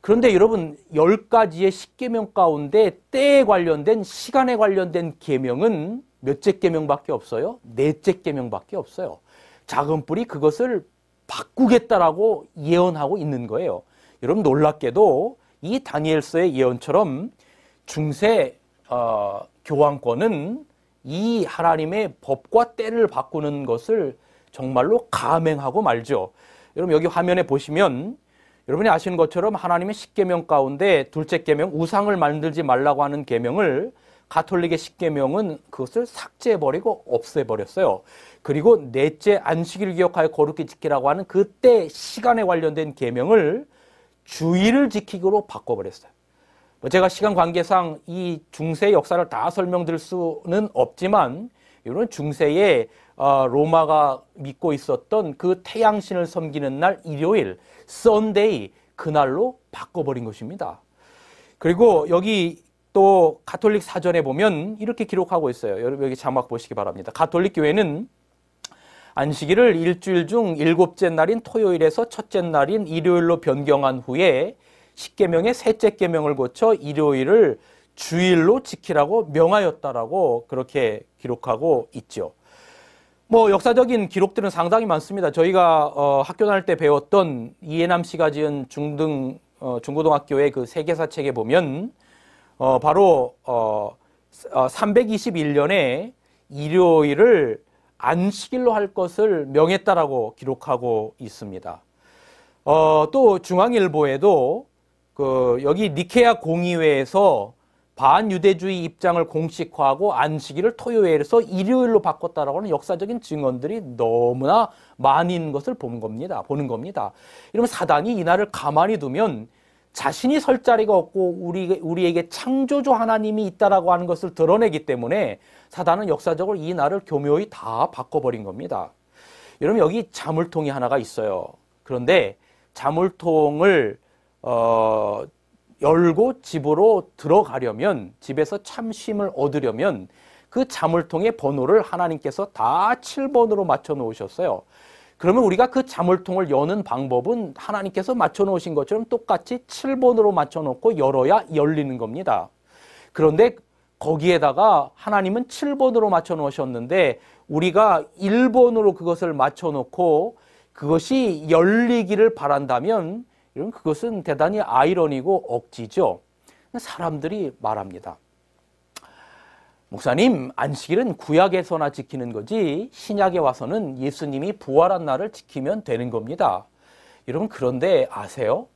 그런데 여러분 열 가지의 십계명 가운데 때에 관련된 시간에 관련된 계명은 몇째 계명밖에 없어요? 넷째 계명밖에 없어요. 작은 뿔이 그것을 바꾸겠다라고 예언하고 있는 거예요. 여러분 놀랍게도 이 다니엘서의 예언처럼 중세 어, 교황권은 이 하나님의 법과 때를 바꾸는 것을 정말로 감행하고 말죠. 여러분 여기 화면에 보시면 여러분이 아시는 것처럼 하나님의 십계명 가운데 둘째 계명 우상을 만들지 말라고 하는 계명을 가톨릭의 십계명은 그것을 삭제해버리고 없애버렸어요. 그리고 넷째 안식일을 기억하여 거룩히 지키라고 하는 그때 시간에 관련된 계명을 주일을 지키기로 바꿔버렸어요. 뭐 제가 시간 관계상 이 중세의 역사를 다 설명드릴 수는 없지만 이런 중세의 어, 로마가 믿고 있었던 그 태양신을 섬기는 날 일요일 Sunday 그날로 바꿔버린 것입니다. 그리고 여기 또 가톨릭 사전에 보면 이렇게 기록하고 있어요. 여러분 여기 자막 보시기 바랍니다. 가톨릭 교회는 안식일을 일주일 중 일곱째 날인 토요일에서 첫째 날인 일요일로 변경한 후에 십계명의 셋째 계명을 고쳐 일요일을 주일로 지키라고 명하였다라고 그렇게 기록하고 있죠. 뭐 역사적인 기록들은 상당히 많습니다. 저희가 어, 학교 다닐 때 배웠던 이해남 씨가 지은 중등 어, 중고등학교의 그 세계사 책에 보면 어, 바로 어, 321년에 어, 일요일을 안식일로 할 것을 명했다라고 기록하고 있습니다. 어, 또 중앙일보에도 그 여기 니케아 공의회에서 반유대주의 입장을 공식화하고 안식일을 토요일에서 일요일로 바꿨다라고 하는 역사적인 증언들이 너무나 많은 것을 본 겁니다. 보는 겁니다. 이러면 사단이 이 날을 가만히 두면 자신이 설 자리가 없고 우리, 우리에게 창조주 하나님이 있다라고 하는 것을 드러내기 때문에 사단은 역사적으로 이 날을 교묘히 다 바꿔버린 겁니다. 여러분 여기 자물통이 하나가 있어요. 그런데 자물통을 어, 열고 집으로 들어가려면 집에서 참심을 얻으려면 그 자물통의 번호를 하나님께서 다 7번으로 맞춰 놓으셨어요. 그러면 우리가 그 자물통을 여는 방법은 하나님께서 맞춰 놓으신 것처럼 똑같이 7번으로 맞춰 놓고 열어야 열리는 겁니다. 그런데 거기에다가 하나님은 7번으로 맞춰 놓으셨는데 우리가 1번으로 그것을 맞춰 놓고 그것이 열리기를 바란다면 이런 그것은 대단히 아이러니고 억지죠. 사람들이 말합니다. 목사님, 안식일은 구약에서나 지키는 거지 신약에 와서는 예수님이 부활한 날을 지키면 되는 겁니다. 여러분 그런데 아세요?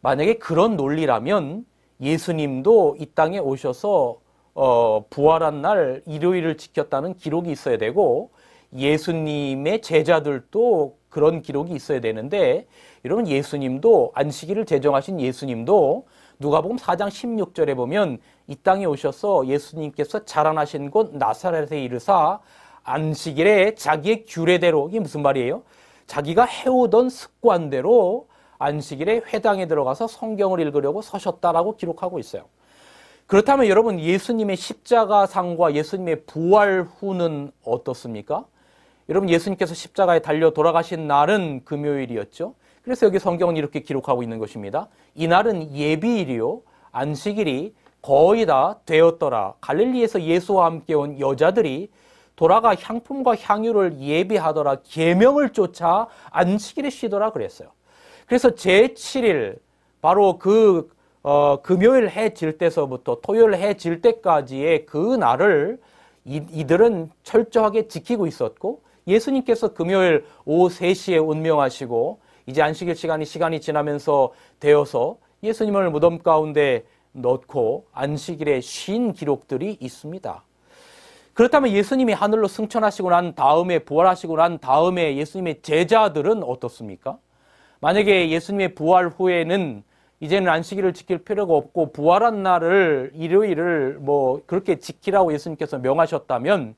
만약에 그런 논리라면 예수님도 이 땅에 오셔서 어, 부활한 날 일요일을 지켰다는 기록이 있어야 되고 예수님의 제자들도 그런 기록이 있어야 되는데 여러분 예수님도 안식일을 제정하신 예수님도 누가복음 4장 16절에 보면 이 땅에 오셔서 예수님께서 자라나신 곳 나사렛에 이르사 안식일에 자기의 규례대로 이게 무슨 말이에요? 자기가 해오던 습관대로 안식일에 회당에 들어가서 성경을 읽으려고 서셨다라고 기록하고 있어요. 그렇다면 여러분 예수님의 십자가상과 예수님의 부활 후는 어떻습니까? 여러분 예수님께서 십자가에 달려 돌아가신 날은 금요일이었죠. 그래서 여기 성경은 이렇게 기록하고 있는 것입니다. 이날은 예비일이요 안식일이 거의 다 되었더라. 갈릴리에서 예수와 함께 온 여자들이 돌아가 향품과 향유를 예비하더라. 계명을 쫓아 안식일에 쉬더라 그랬어요. 그래서 제7일 바로 그 어, 금요일 해 질 때서부터 토요일 해 질 때까지의 그 날을 이, 이들은 철저하게 지키고 있었고 예수님께서 금요일 오후 3시에 운명하시고 이제 안식일 시간이 시간이 지나면서 되어서 예수님을 무덤 가운데 넣고 안식일에 쉰 기록들이 있습니다. 그렇다면 예수님이 하늘로 승천하시고 난 다음에 부활하시고 난 다음에 예수님의 제자들은 어떻습니까? 만약에 예수님의 부활 후에는 이제는 안식일을 지킬 필요가 없고 부활한 날을 일요일을 뭐 그렇게 지키라고 예수님께서 명하셨다면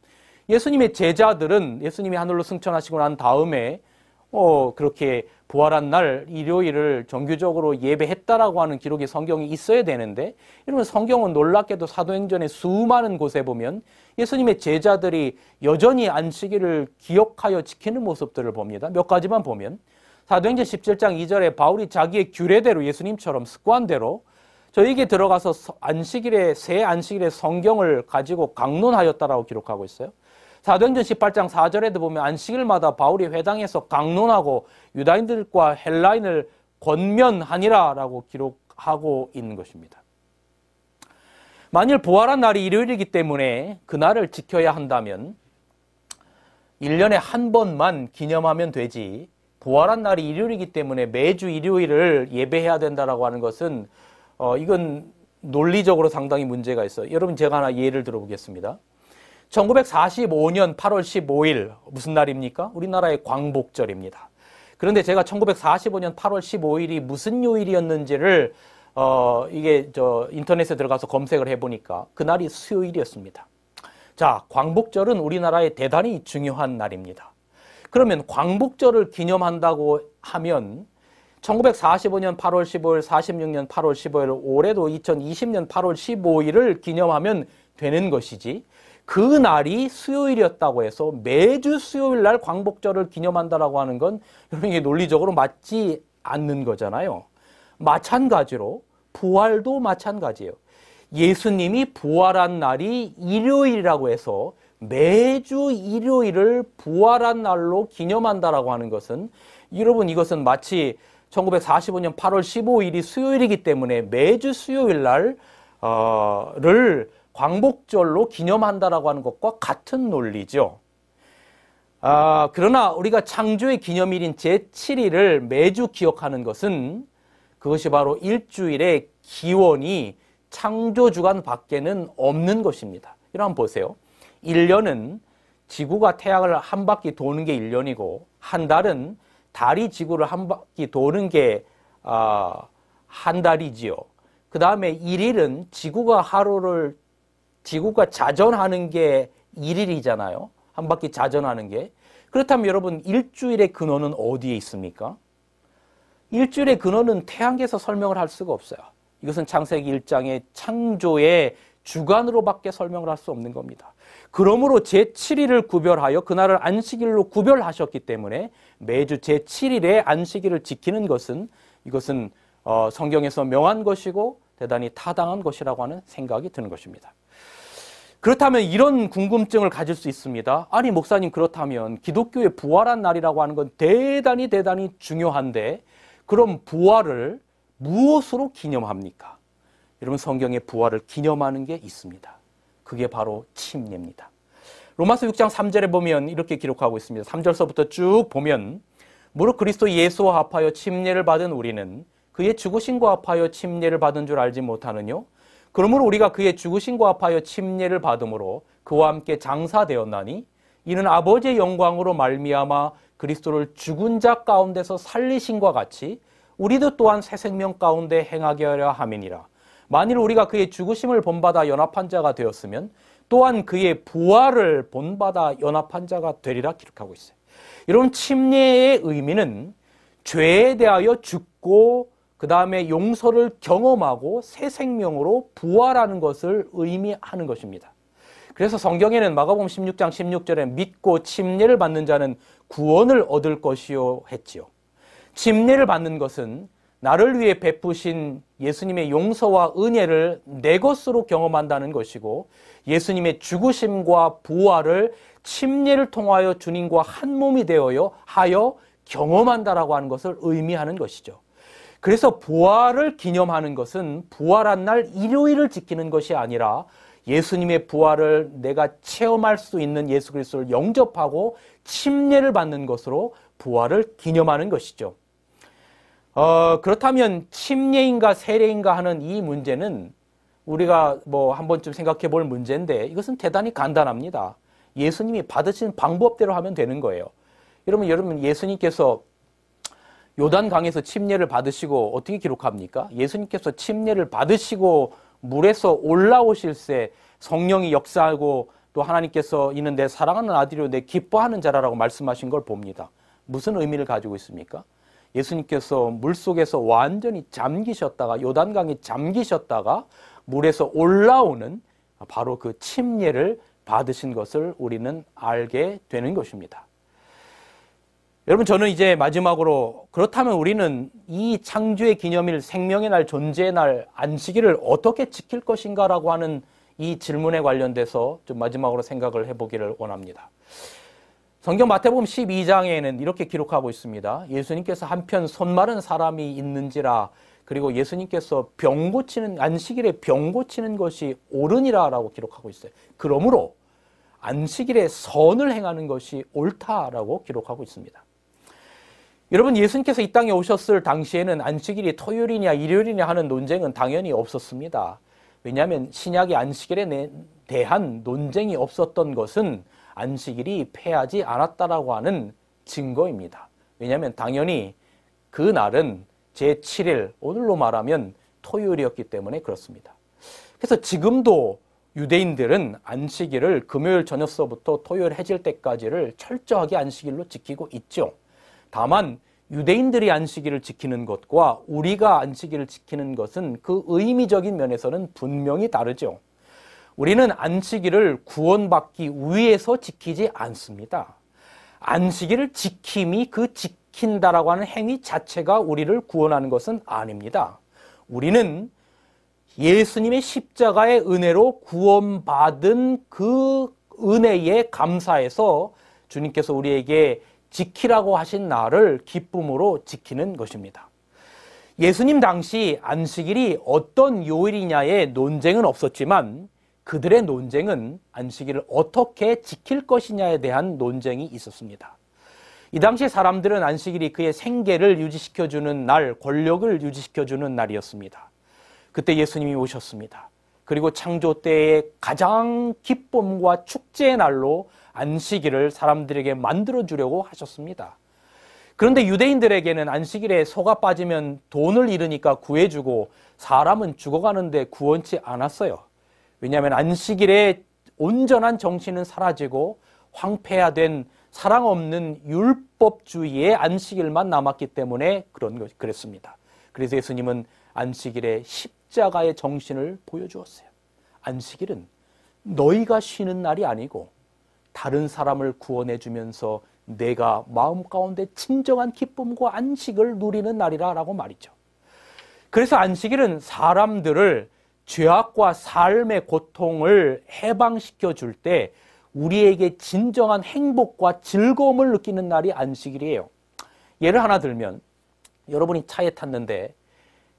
예수님의 제자들은 예수님이 하늘로 승천하시고 난 다음에 어 그렇게 부활한 날 일요일을 정규적으로 예배했다라고 하는 기록이 성경에 있어야 되는데 이러면 성경은 놀랍게도 사도행전의 수많은 곳에 보면 예수님의 제자들이 여전히 안식일을 기억하여 지키는 모습들을 봅니다. 몇 가지만 보면 사도행전 17장 2절에 바울이 자기의 규례대로 예수님처럼 습관대로 저에게 들어가서 안식일에 새 안식일의 성경을 가지고 강론하였다라고 기록하고 있어요. 사도행전 18장 4절에도 보면 안식일마다 바울이 회당에서 강론하고 유다인들과 헬라인을 권면하니라라고 기록하고 있는 것입니다. 만일 부활한 날이 일요일이기 때문에 그날을 지켜야 한다면 1년에 한 번만 기념하면 되지 부활한 날이 일요일이기 때문에 매주 일요일을 예배해야 된다라고 하는 것은 어 이건 논리적으로 상당히 문제가 있어요. 여러분 제가 하나 예를 들어보겠습니다. 1945년 8월 15일 무슨 날입니까? 우리나라의 광복절입니다. 그런데 제가 1945년 8월 15일이 무슨 요일이었는지를 어 이게 저 인터넷에 들어가서 검색을 해 보니까 그날이 수요일이었습니다. 자, 광복절은 우리나라에 대단히 중요한 날입니다. 그러면 광복절을 기념한다고 하면 1945년 8월 15일, 46년 8월 15일, 올해도 2020년 8월 15일을 기념하면 되는 것이지 그 날이 수요일이었다고 해서 매주 수요일 날 광복절을 기념한다라고 하는 건 여러분 이게 논리적으로 맞지 않는 거잖아요. 마찬가지로 부활도 마찬가지예요. 예수님이 부활한 날이 일요일이라고 해서 매주 일요일을 부활한 날로 기념한다라고 하는 것은 여러분 이것은 마치 1945년 8월 15일이 수요일이기 때문에 매주 수요일 날을 어, 광복절로 기념한다라고 하는 것과 같은 논리죠. 아, 그러나 우리가 창조의 기념일인 제7일을 매주 기억하는 것은 그것이 바로 일주일의 기원이 창조 주간 밖에는 없는 것입니다. 이러 한번 보세요. 1년은 지구가 태양을 한 바퀴 도는 게 1년이고 한 달은 달이 지구를 한 바퀴 도는 게한 아, 달이지요. 그 다음에 1일은 지구가 하루를 지구가 자전하는 게 1일이잖아요. 한 바퀴 자전하는 게. 그렇다면 여러분 일주일의 근원은 어디에 있습니까? 일주일의 근원은 태양계에서 설명을 할 수가 없어요. 이것은 창세기 1장의 창조의 주관으로밖에 설명을 할 수 없는 겁니다. 그러므로 제7일을 구별하여 그날을 안식일로 구별하셨기 때문에 매주 제7일에 안식일을 지키는 것은 이것은 어, 성경에서 명한 것이고 대단히 타당한 것이라고 하는 생각이 드는 것입니다. 그렇다면 이런 궁금증을 가질 수 있습니다. 아니, 목사님, 그렇다면 기독교의 부활한 날이라고 하는 건 대단히 대단히 중요한데, 그럼 부활을 무엇으로 기념합니까? 여러분 성경에 부활을 기념하는 게 있습니다. 그게 바로 침례입니다. 로마서 6장 3절에 보면 이렇게 기록하고 있습니다. 3절서부터 쭉 보면 무릇 그리스도 예수와 합하여 침례를 받은 우리는 그의 죽으심과 합하여 침례를 받은 줄 알지 못하느뇨? 그러므로 우리가 그의 죽으심과 합하여 침례를 받음으로 그와 함께 장사되었나니 이는 아버지의 영광으로 말미암아 그리스도를 죽은 자 가운데서 살리신과 같이 우리도 또한 새 생명 가운데 행하게 하려 함이니라. 만일 우리가 그의 죽으심을 본받아 연합한 자가 되었으면 또한 그의 부활을 본받아 연합한 자가 되리라 기록하고 있어요. 여러분 침례의 의미는 죄에 대하여 죽고 그 다음에 용서를 경험하고 새 생명으로 부활하는 것을 의미하는 것입니다. 그래서 성경에는 마가복음 16장 16절에 믿고 침례를 받는 자는 구원을 얻을 것이요 했지요. 침례를 받는 것은 나를 위해 베푸신 예수님의 용서와 은혜를 내 것으로 경험한다는 것이고 예수님의 죽으심과 부활을 침례를 통하여 주님과 한 몸이 되어요 하여 경험한다라고 하는 것을 의미하는 것이죠. 그래서 부활을 기념하는 것은 부활한 날 일요일을 지키는 것이 아니라 예수님의 부활을 내가 체험할 수 있는 예수 그리스도를 영접하고 침례를 받는 것으로 부활을 기념하는 것이죠. 어, 그렇다면 침례인가 세례인가 하는 이 문제는 우리가 뭐 한 번쯤 생각해 볼 문제인데 이것은 대단히 간단합니다. 예수님이 받으신 방법대로 하면 되는 거예요. 여러분, 여러분 예수님께서 요단 강에서 침례를 받으시고 어떻게 기록합니까? 예수님께서 침례를 받으시고 물에서 올라오실 때 성령이 역사하고 또 하나님께서 이는 내 사랑하는 아들이요 내 기뻐하는 자라라고 말씀하신 걸 봅니다. 무슨 의미를 가지고 있습니까? 예수님께서 물 속에서 완전히 잠기셨다가 요단강에 잠기셨다가 물에서 올라오는 바로 그 침례를 받으신 것을 우리는 알게 되는 것입니다. 여러분 저는 이제 마지막으로 그렇다면 우리는 이 창조의 기념일 생명의 날 존재의 날 안식일을 어떻게 지킬 것인가라고 하는 이 질문에 관련돼서 좀 마지막으로 생각을 해보기를 원합니다. 성경 마태복음 12장에는 이렇게 기록하고 있습니다. 예수님께서 한편 손 마른 사람이 있는지라 그리고 예수님께서 병 고치는 안식일에 병 고치는 것이 옳으니라라고 기록하고 있어요. 그러므로 안식일에 선을 행하는 것이 옳다라고 기록하고 있습니다. 여러분 예수님께서 이 땅에 오셨을 당시에는 안식일이 토요일이냐 일요일이냐 하는 논쟁은 당연히 없었습니다. 왜냐하면 신약의 안식일에 대한 논쟁이 없었던 것은 안식일이 폐하지 않았다라고 하는 증거입니다. 왜냐하면 당연히 그 날은 제7일, 오늘로 말하면 토요일이었기 때문에 그렇습니다. 그래서 지금도 유대인들은 안식일을 금요일 저녁서부터 토요일 해질 때까지를 철저하게 안식일로 지키고 있죠. 다만 유대인들이 안식일을 지키는 것과 우리가 안식일을 지키는 것은 그 의미적인 면에서는 분명히 다르죠. 우리는 안식일을 구원받기 위해서 지키지 않습니다. 안식일을 지킴이 그 지킨다라고 하는 행위 자체가 우리를 구원하는 것은 아닙니다. 우리는 예수님의 십자가의 은혜로 구원받은 그 은혜에 감사해서 주님께서 우리에게 지키라고 하신 날을 기쁨으로 지키는 것입니다. 예수님 당시 안식일이 어떤 요일이냐의 논쟁은 없었지만 그들의 논쟁은 안식일을 어떻게 지킬 것이냐에 대한 논쟁이 있었습니다. 이 당시 사람들은 안식일이 그의 생계를 유지시켜주는 날, 권력을 유지시켜주는 날이었습니다. 그때 예수님이 오셨습니다. 그리고 창조 때의 가장 기쁨과 축제의 날로 안식일을 사람들에게 만들어 주려고 하셨습니다. 그런데 유대인들에게는 안식일에 소가 빠지면 돈을 잃으니까 구해주고 사람은 죽어가는데 구원치 않았어요. 왜냐하면 안식일에 온전한 정신은 사라지고 황폐화된 사랑 없는 율법주의의 안식일만 남았기 때문에 그런 것 그랬습니다. 그래서 예수님은 안식일에 십자가의 정신을 보여주었어요. 안식일은 너희가 쉬는 날이 아니고 다른 사람을 구원해 주면서 내가 마음 가운데 진정한 기쁨과 안식을 누리는 날이라라고 말이죠. 그래서 안식일은 사람들을 죄악과 삶의 고통을 해방시켜 줄 때 우리에게 진정한 행복과 즐거움을 느끼는 날이 안식일이에요. 예를 하나 들면 여러분이 차에 탔는데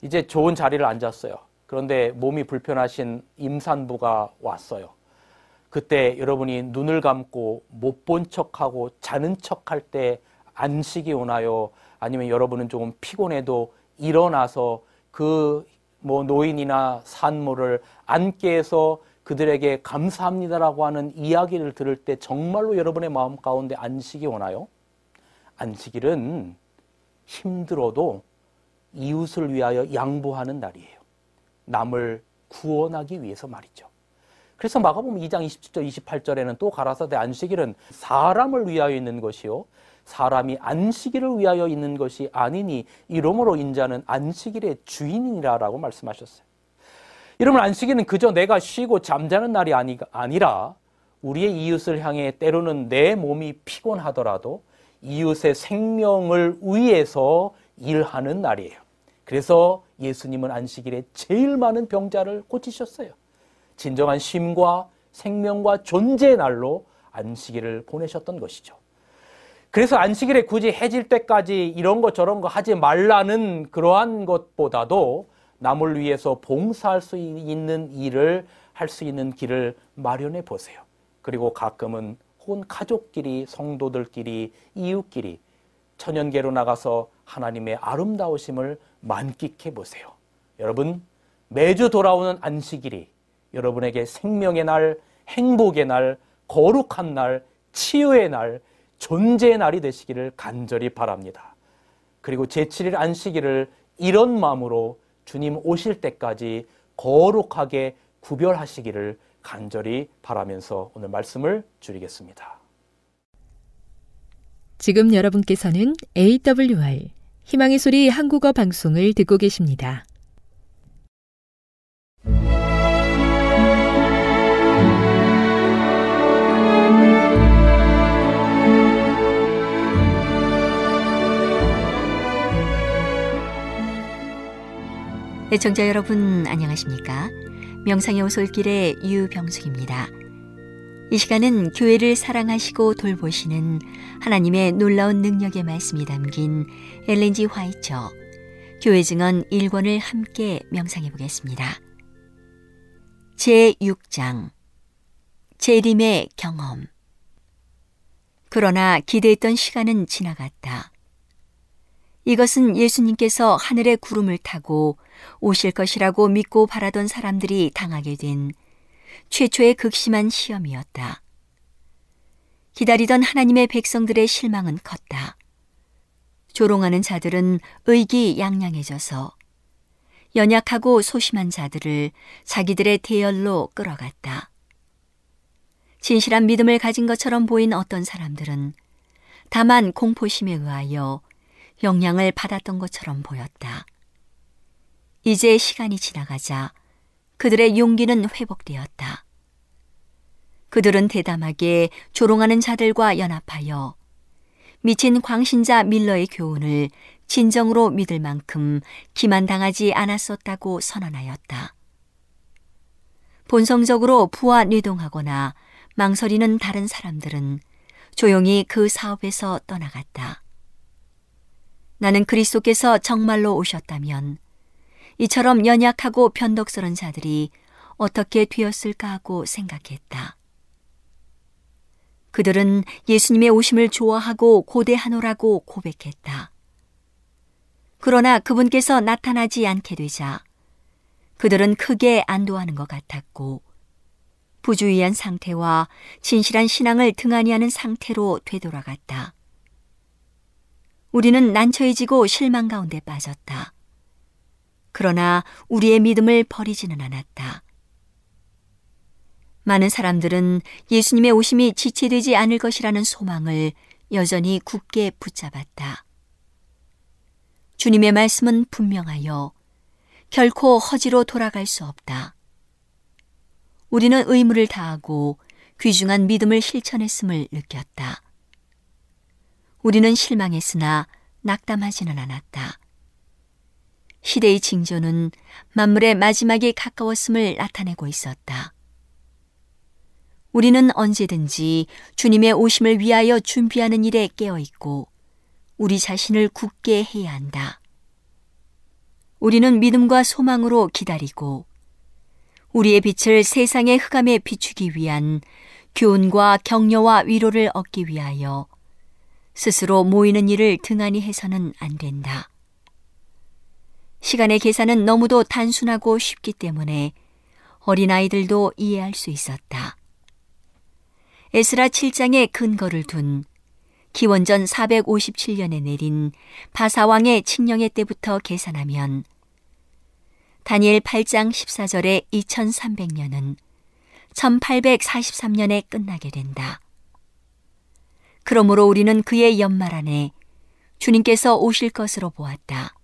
이제 좋은 자리를 앉았어요. 그런데 몸이 불편하신 임산부가 왔어요. 그때 여러분이 눈을 감고 못 본 척하고 자는 척할 때 안식이 오나요? 아니면 여러분은 조금 피곤해도 일어나서 그 뭐 노인이나 산모를 안게 해서 그들에게 감사합니다라고 하는 이야기를 들을 때 정말로 여러분의 마음 가운데 안식이 오나요? 안식일은 힘들어도 이웃을 위하여 양보하는 날이에요. 남을 구원하기 위해서 말이죠. 그래서 마가복음 2장 27절 28절에는 또 가라사대 안식일은 사람을 위하여 있는 것이요 사람이 안식일을 위하여 있는 것이 아니니 이러므로 인자는 안식일의 주인이라라고 말씀하셨어요. 이러면 안식일은 그저 내가 쉬고 잠자는 날이 아니, 아니라 우리의 이웃을 향해 때로는 내 몸이 피곤하더라도 이웃의 생명을 위해서 일하는 날이에요. 그래서 예수님은 안식일에 제일 많은 병자를 고치셨어요. 진정한 쉼과 생명과 존재의 날로 안식일을 보내셨던 것이죠. 그래서 안식일에 굳이 해질 때까지 이런 거 저런 거 하지 말라는 그러한 것보다도 남을 위해서 봉사할 수 있는 일을 할 수 있는 길을 마련해 보세요. 그리고 가끔은 혹은 가족끼리, 성도들끼리, 이웃끼리 천연계로 나가서 하나님의 아름다우심을 만끽해 보세요. 여러분, 매주 돌아오는 안식일이 여러분에게 생명의 날, 행복의 날, 거룩한 날, 치유의 날, 존재의 날이 되시기를 간절히 바랍니다. 그리고 제7일 안식일을 이런 마음으로 주님 오실 때까지 거룩하게 구별하시기를 간절히 바라면서 오늘 말씀을 줄이겠습니다. 지금 여러분께서는 AWR 희망의 소리 한국어 방송을 듣고 계십니다. 애청자 여러분 안녕하십니까? 명상의 오솔길의 유병숙입니다. 이 시간은 교회를 사랑하시고 돌보시는 하나님의 놀라운 능력의 말씀이 담긴 엘렌지 화이처 교회 증언 1권을 함께 명상해 보겠습니다. 제6장 재림의 경험 그러나 기대했던 시간은 지나갔다. 이것은 예수님께서 하늘의 구름을 타고 오실 것이라고 믿고 바라던 사람들이 당하게 된 최초의 극심한 시험이었다. 기다리던 하나님의 백성들의 실망은 컸다. 조롱하는 자들은 의기양양해져서 연약하고 소심한 자들을 자기들의 대열로 끌어갔다. 진실한 믿음을 가진 것처럼 보인 어떤 사람들은 다만 공포심에 의하여 영향을 받았던 것처럼 보였다. 이제 시간이 지나가자 그들의 용기는 회복되었다. 그들은 대담하게 조롱하는 자들과 연합하여 미친 광신자 밀러의 교훈을 진정으로 믿을 만큼 기만당하지 않았었다고 선언하였다. 본성적으로 부와 뇌동하거나 망설이는 다른 사람들은 조용히 그 사업에서 떠나갔다. 나는 그리스도께서 정말로 오셨다면 이처럼 연약하고 변덕스런 자들이 어떻게 되었을까 하고 생각했다. 그들은 예수님의 오심을 좋아하고 고대하노라고 고백했다. 그러나 그분께서 나타나지 않게 되자 그들은 크게 안도하는 것 같았고 부주의한 상태와 진실한 신앙을 등한히 하는 상태로 되돌아갔다. 우리는 난처해지고 실망 가운데 빠졌다. 그러나 우리의 믿음을 버리지는 않았다. 많은 사람들은 예수님의 오심이 지체되지 않을 것이라는 소망을 여전히 굳게 붙잡았다. 주님의 말씀은 분명하여 결코 허지로 돌아갈 수 없다. 우리는 의무를 다하고 귀중한 믿음을 실천했음을 느꼈다. 우리는 실망했으나 낙담하지는 않았다. 시대의 징조는 만물의 마지막에 가까웠음을 나타내고 있었다. 우리는 언제든지 주님의 오심을 위하여 준비하는 일에 깨어 있고 우리 자신을 굳게 해야 한다. 우리는 믿음과 소망으로 기다리고 우리의 빛을 세상의 흑암에 비추기 위한 교훈과 격려와 위로를 얻기 위하여 스스로 모이는 일을 등한히 해서는 안 된다. 시간의 계산은 너무도 단순하고 쉽기 때문에 어린아이들도 이해할 수 있었다. 에스라 7장의 근거를 둔 기원전 457년에 내린 바사왕의 칙령의 때부터 계산하면 다니엘 8장 14절의 2300년은 1843년에 끝나게 된다. 그러므로 우리는 그의 연말 안에 주님께서 오실 것으로 보았다.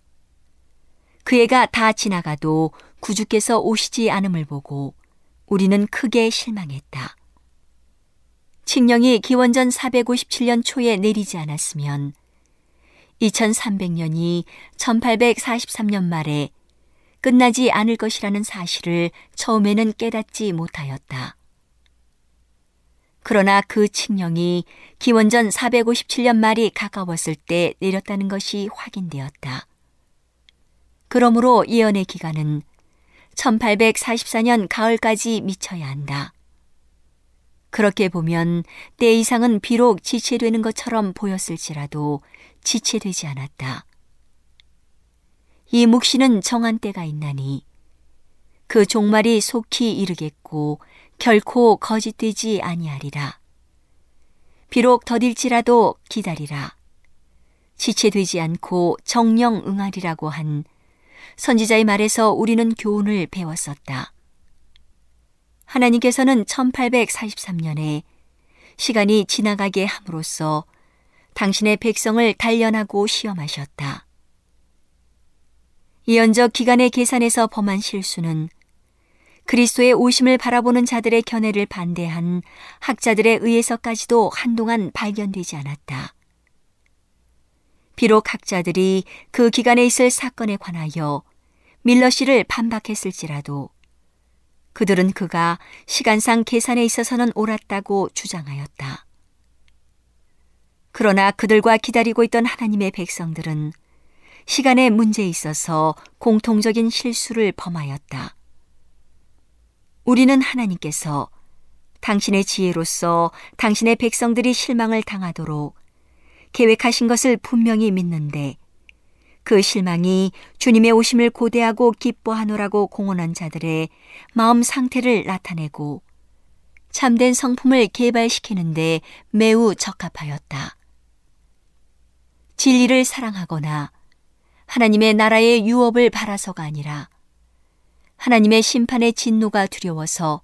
그 해가 다 지나가도 구주께서 오시지 않음을 보고 우리는 크게 실망했다. 칙령이 기원전 457년 초에 내리지 않았으면 2300년이 1843년 말에 끝나지 않을 것이라는 사실을 처음에는 깨닫지 못하였다. 그러나 그 칙령이 기원전 457년 말이 가까웠을 때 내렸다는 것이 확인되었다. 그러므로 예언의 기간은 1844년 가을까지 미쳐야 한다. 그렇게 보면 때 이상은 비록 지체되는 것처럼 보였을지라도 지체되지 않았다. 이 묵시는 정한 때가 있나니 그 종말이 속히 이르겠고 결코 거짓되지 아니하리라. 비록 더딜지라도 기다리라. 지체되지 않고 정령 응하리라고 한 선지자의 말에서 우리는 교훈을 배웠었다. 하나님께서는 1843년에 시간이 지나가게 함으로써 당신의 백성을 단련하고 시험하셨다. 예언적 기간의 계산에서 범한 실수는 그리스도의 오심을 바라보는 자들의 견해를 반대한 학자들에 의해서까지도 한동안 발견되지 않았다. 비록 학자들이 그 기간에 있을 사건에 관하여 밀러 씨를 반박했을지라도 그들은 그가 시간상 계산에 있어서는 옳았다고 주장하였다. 그러나 그들과 기다리고 있던 하나님의 백성들은 시간의 문제에 있어서 공통적인 실수를 범하였다. 우리는 하나님께서 당신의 지혜로서 당신의 백성들이 실망을 당하도록 계획하신 것을 분명히 믿는데 그 실망이 주님의 오심을 고대하고 기뻐하노라고 공언한 자들의 마음 상태를 나타내고 참된 성품을 개발시키는데 매우 적합하였다. 진리를 사랑하거나 하나님의 나라의 유업을 바라서가 아니라 하나님의 심판의 진노가 두려워서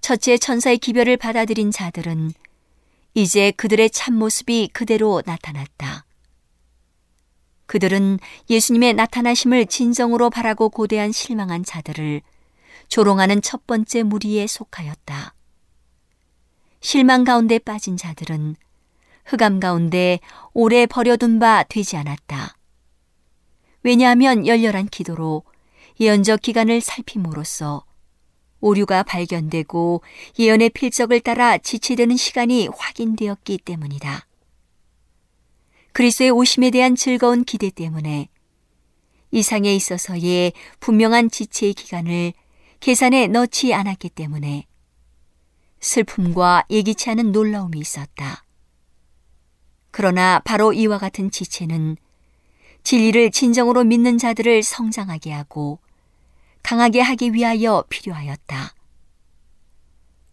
첫째 천사의 기별을 받아들인 자들은 이제 그들의 참모습이 그대로 나타났다. 그들은 예수님의 나타나심을 진정으로 바라고 고대한 실망한 자들을 조롱하는 첫 번째 무리에 속하였다. 실망 가운데 빠진 자들은 흑암 가운데 오래 버려둔 바 되지 않았다. 왜냐하면 열렬한 기도로 예언적 기간을 살핌으로써 오류가 발견되고 예언의 필적을 따라 지체되는 시간이 확인되었기 때문이다. 그리스의 오심에 대한 즐거운 기대 때문에 이상에 있어서의 분명한 지체의 기간을 계산에 넣지 않았기 때문에 슬픔과 예기치 않은 놀라움이 있었다. 그러나 바로 이와 같은 지체는 진리를 진정으로 믿는 자들을 성장하게 하고 강하게 하기 위하여 필요하였다.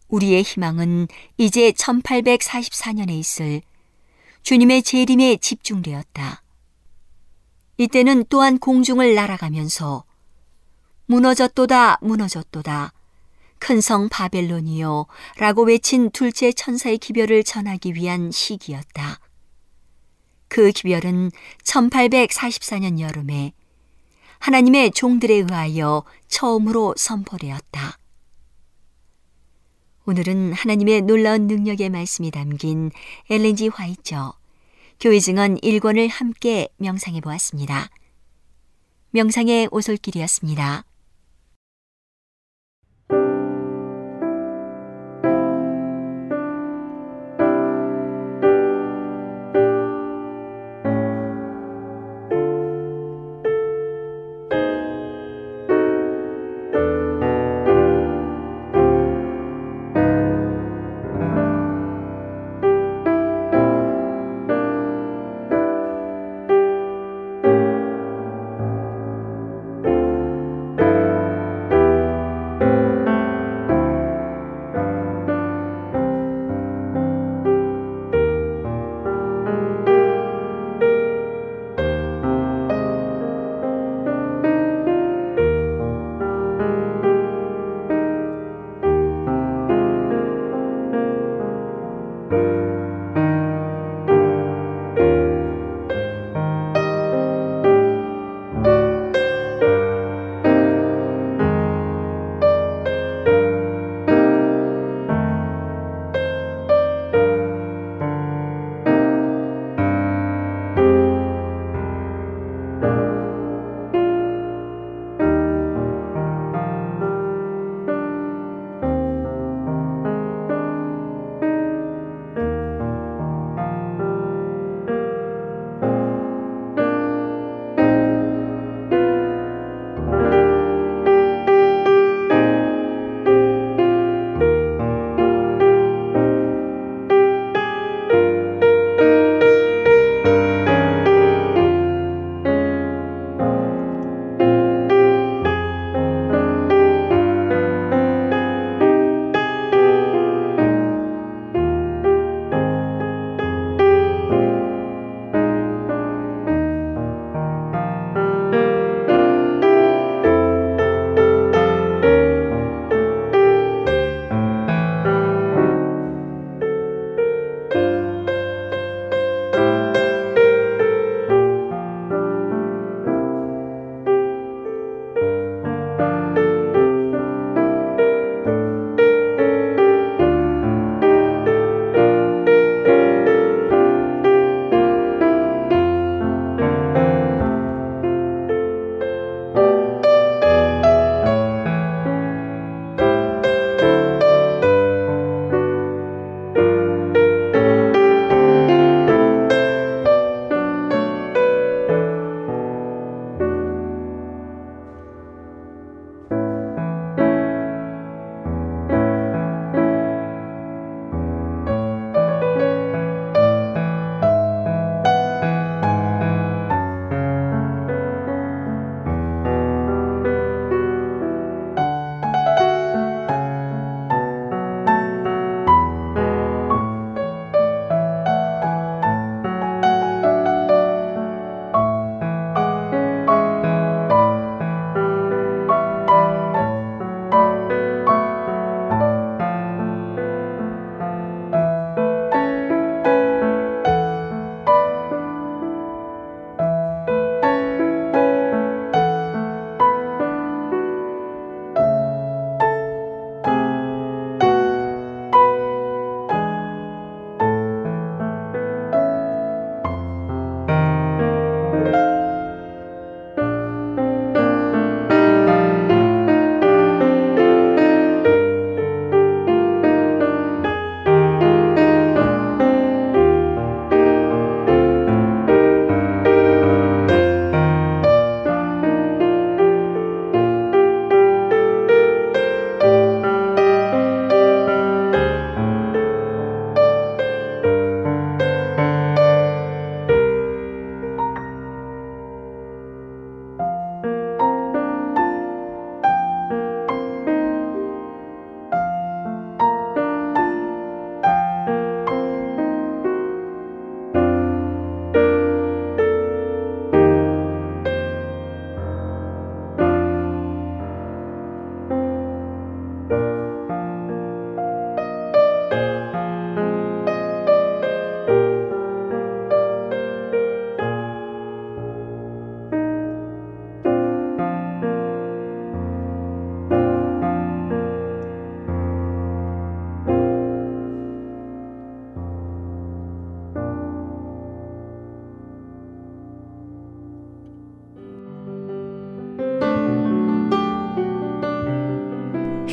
우리의 희망은 이제 1844년에 있을 주님의 재림에 집중되었다. 이때는 또한 공중을 날아가면서 무너졌도다 무너졌도다 큰 성 바벨론이요 라고 외친 둘째 천사의 기별을 전하기 위한 시기였다. 그 기별은 1844년 여름에 하나님의 종들에 의하여 처음으로 선포되었다. 오늘은 하나님의 놀라운 능력의 말씀이 담긴 엘렌지 화이처 교회 증언 1권을 함께 명상해 보았습니다. 명상의 오솔길이었습니다.